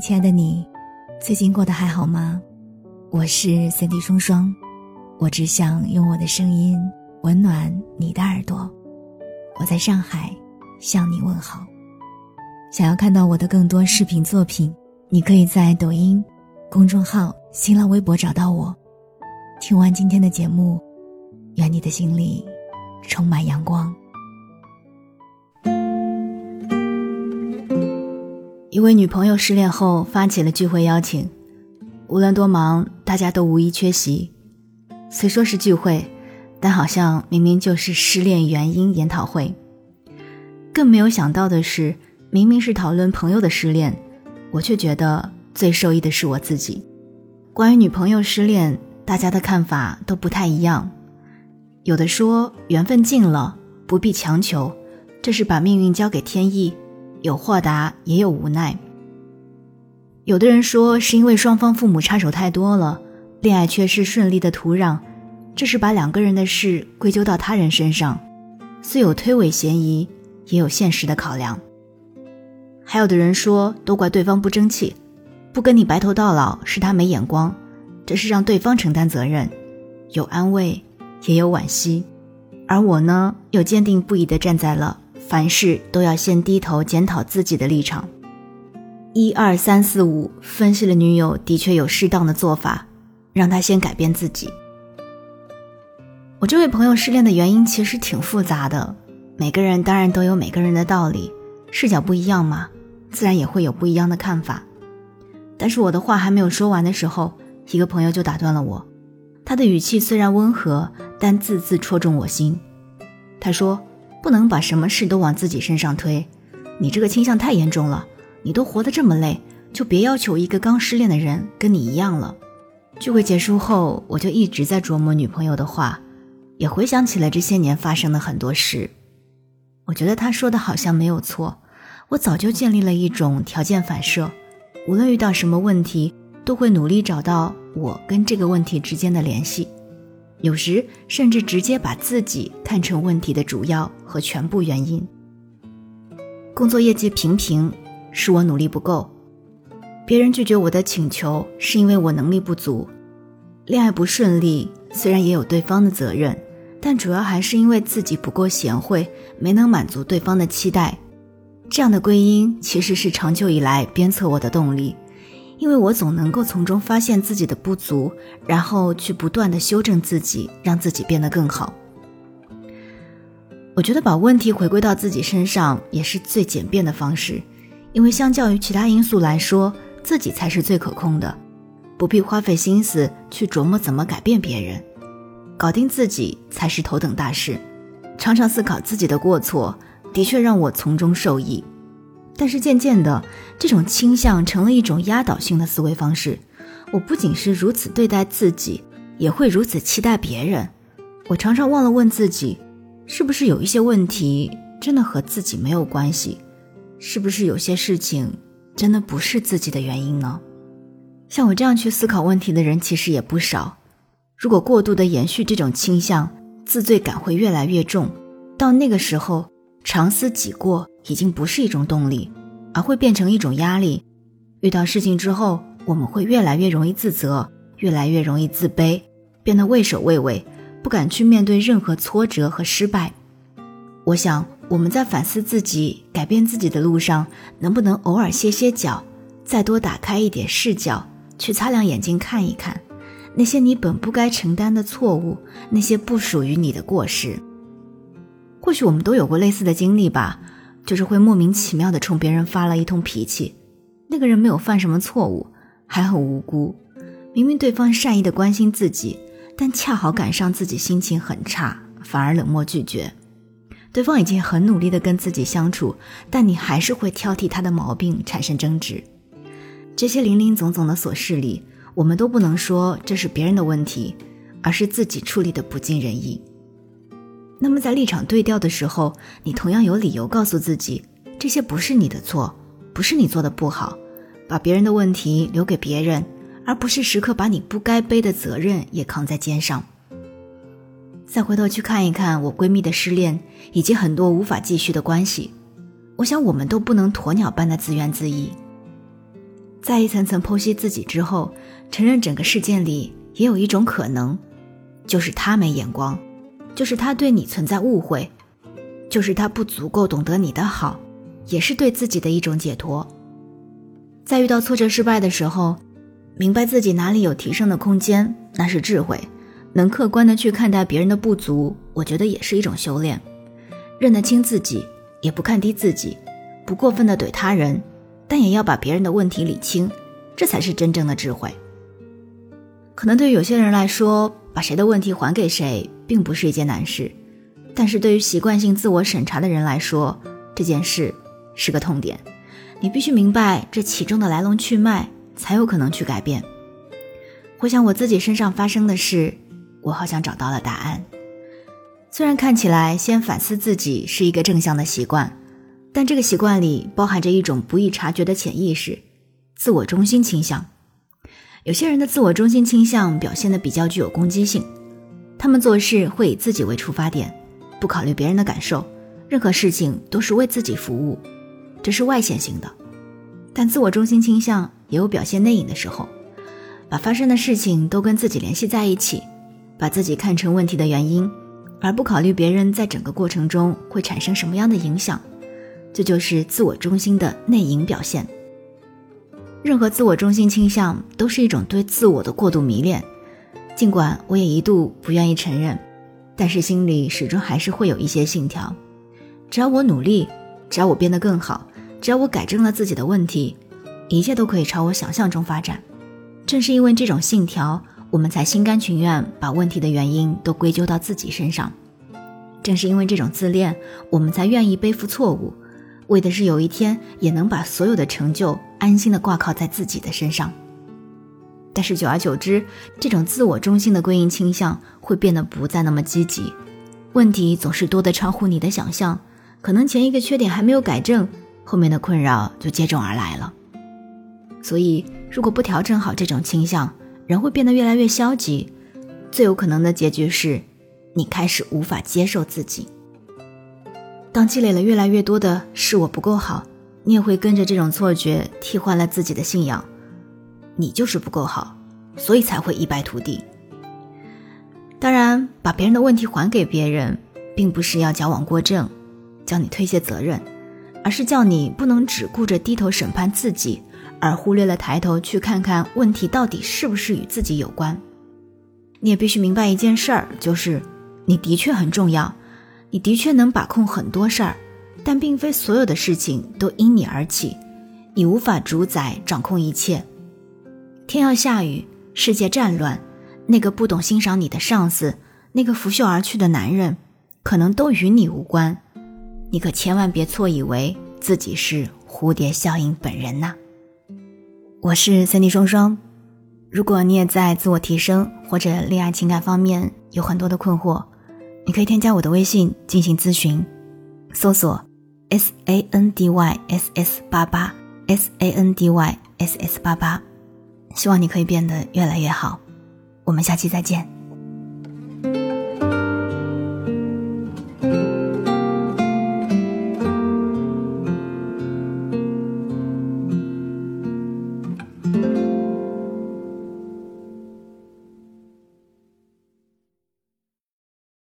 亲爱的你，最近过得还好吗？我是三 D 双双，我只想用我的声音温暖你的耳朵。我在上海向你问好。想要看到我的更多视频作品，你可以在抖音、公众号、新浪微博找到我。听完今天的节目，愿你的心里充满阳光。一位女朋友失恋后发起了聚会邀请，无论多忙，大家都无一缺席。虽说是聚会，但好像明明就是失恋原因研讨会。更没有想到的是，明明是讨论朋友的失恋，我却觉得最受益的是我自己。关于女朋友失恋，大家的看法都不太一样。有的说缘分尽了，不必强求，这是把命运交给天意。有豁达，也有无奈。有的人说是因为双方父母插手太多了，恋爱缺失顺利的土壤，这是把两个人的事归咎到他人身上，虽有推诿嫌疑，也有现实的考量。还有的人说都怪对方不争气，不跟你白头到老是他没眼光，这是让对方承担责任，有安慰，也有惋惜。而我呢，又坚定不移地站在了。凡事都要先低头检讨自己的立场。一二三四五，分析了女友的确有适当的做法，让她先改变自己。我这位朋友失恋的原因其实挺复杂的，每个人当然都有每个人的道理，视角不一样嘛，自然也会有不一样的看法。但是我的话还没有说完的时候，一个朋友就打断了我。他的语气虽然温和，但字字戳中我心。他说。不能把什么事都往自己身上推，你这个倾向太严重了。你都活得这么累，就别要求一个刚失恋的人跟你一样了。聚会结束后，我就一直在琢磨女朋友的话，也回想起了这些年发生的很多事。我觉得他说的好像没有错。我早就建立了一种条件反射，无论遇到什么问题，都会努力找到我跟这个问题之间的联系。有时甚至直接把自己看成问题的主要和全部原因。工作业绩平平，是我努力不够；别人拒绝我的请求，是因为我能力不足；恋爱不顺利，虽然也有对方的责任，但主要还是因为自己不够贤惠，没能满足对方的期待。这样的归因，其实是长久以来鞭策我的动力。因为我总能够从中发现自己的不足，然后去不断的修正自己，让自己变得更好。我觉得把问题回归到自己身上也是最简便的方式，因为相较于其他因素来说，自己才是最可控的，不必花费心思去琢磨怎么改变别人，搞定自己才是头等大事。常常思考自己的过错，的确让我从中受益。但是渐渐的，这种倾向成了一种压倒性的思维方式。我不仅是如此对待自己，也会如此期待别人。我常常忘了问自己，是不是有一些问题真的和自己没有关系？是不是有些事情真的不是自己的原因呢？像我这样去思考问题的人其实也不少。如果过度的延续这种倾向，自罪感会越来越重。到那个时候，长思己过。已经不是一种动力，而会变成一种压力。遇到事情之后，我们会越来越容易自责，越来越容易自卑，变得畏首畏尾，不敢去面对任何挫折和失败。我想，我们在反思自己、改变自己的路上，能不能偶尔歇歇脚，再多打开一点视角，去擦亮眼睛看一看，那些你本不该承担的错误，那些不属于你的过失。或许我们都有过类似的经历吧。就是会莫名其妙的冲别人发了一通脾气，那个人没有犯什么错误，还很无辜。明明对方善意的关心自己，但恰好赶上自己心情很差，反而冷漠拒绝。对方已经很努力的跟自己相处，但你还是会挑剔他的毛病，产生争执。这些零零总总的琐事里，我们都不能说这是别人的问题，而是自己处理的不尽人意。那么，在立场对调的时候，你同样有理由告诉自己，这些不是你的错，不是你做的不好，把别人的问题留给别人，而不是时刻把你不该背的责任也扛在肩上。再回头去看一看我闺蜜的失恋，以及很多无法继续的关系，我想我们都不能鸵鸟般的自怨自艾。在一层层剖析自己之后，承认整个事件里也有一种可能，就是他没眼光，就是他对你存在误会，就是他不足够懂得你的好，也是对自己的一种解脱。在遇到挫折失败的时候，明白自己哪里有提升的空间，那是智慧；能客观的去看待别人的不足，我觉得也是一种修炼。认得清自己，也不看低自己，不过分的怼他人，但也要把别人的问题理清，这才是真正的智慧。可能对有些人来说，把谁的问题还给谁，并不是一件难事；但是对于习惯性自我审查的人来说，这件事是个痛点。你必须明白这其中的来龙去脉，才有可能去改变。回想我自己身上发生的事，我好像找到了答案。虽然看起来先反思自己是一个正向的习惯，但这个习惯里包含着一种不易察觉的潜意识——自我中心倾向。有些人的自我中心倾向表现的比较具有攻击性，他们做事会以自己为出发点，不考虑别人的感受，任何事情都是为自己服务。这是外显型的，但自我中心倾向也有表现内隐的时候，把发生的事情都跟自己联系在一起，把自己看成问题的原因，而不考虑别人在整个过程中会产生什么样的影响，这就是自我中心的内隐表现。任何自我中心倾向都是一种对自我的过度迷恋，尽管我也一度不愿意承认，但是心里始终还是会有一些信条，只要我努力，只要我变得更好。只要我改正了自己的问题，一切都可以朝我想象中发展。正是因为这种信条，我们才心甘情愿把问题的原因都归咎到自己身上。正是因为这种自恋，我们才愿意背负错误，为的是有一天也能把所有的成就安心的挂靠在自己的身上。但是久而久之，这种自我中心的归因倾向会变得不再那么积极，问题总是多得超乎你的想象，可能前一个缺点还没有改正。后面的困扰就接踵而来了，所以如果不调整好这种倾向，人会变得越来越消极。最有可能的结局是，你开始无法接受自己。当积累了越来越多的是我不够好，你也会跟着这种错觉替换了自己的信仰，你就是不够好，所以才会一败涂地。当然，把别人的问题还给别人，并不是要矫枉过正，叫你推卸责任。而是叫你不能只顾着低头审判自己，而忽略了抬头去看看问题到底是不是与自己有关。你也必须明白一件事儿，就是你的确很重要，你的确能把控很多事儿，但并非所有的事情都因你而起，你无法主宰掌控一切。天要下雨，世界战乱，那个不懂欣赏你的上司，那个拂袖而去的男人，可能都与你无关。你可千万别错以为自己是蝴蝶效应本人呐！我是三 D 双双，如果你也在自我提升或者恋爱情感方面有很多的困惑，你可以添加我的微信进行咨询，搜索 S A N D Y S S 八八 S A N D Y S S 八八，希望你可以变得越来越好。我们下期再见。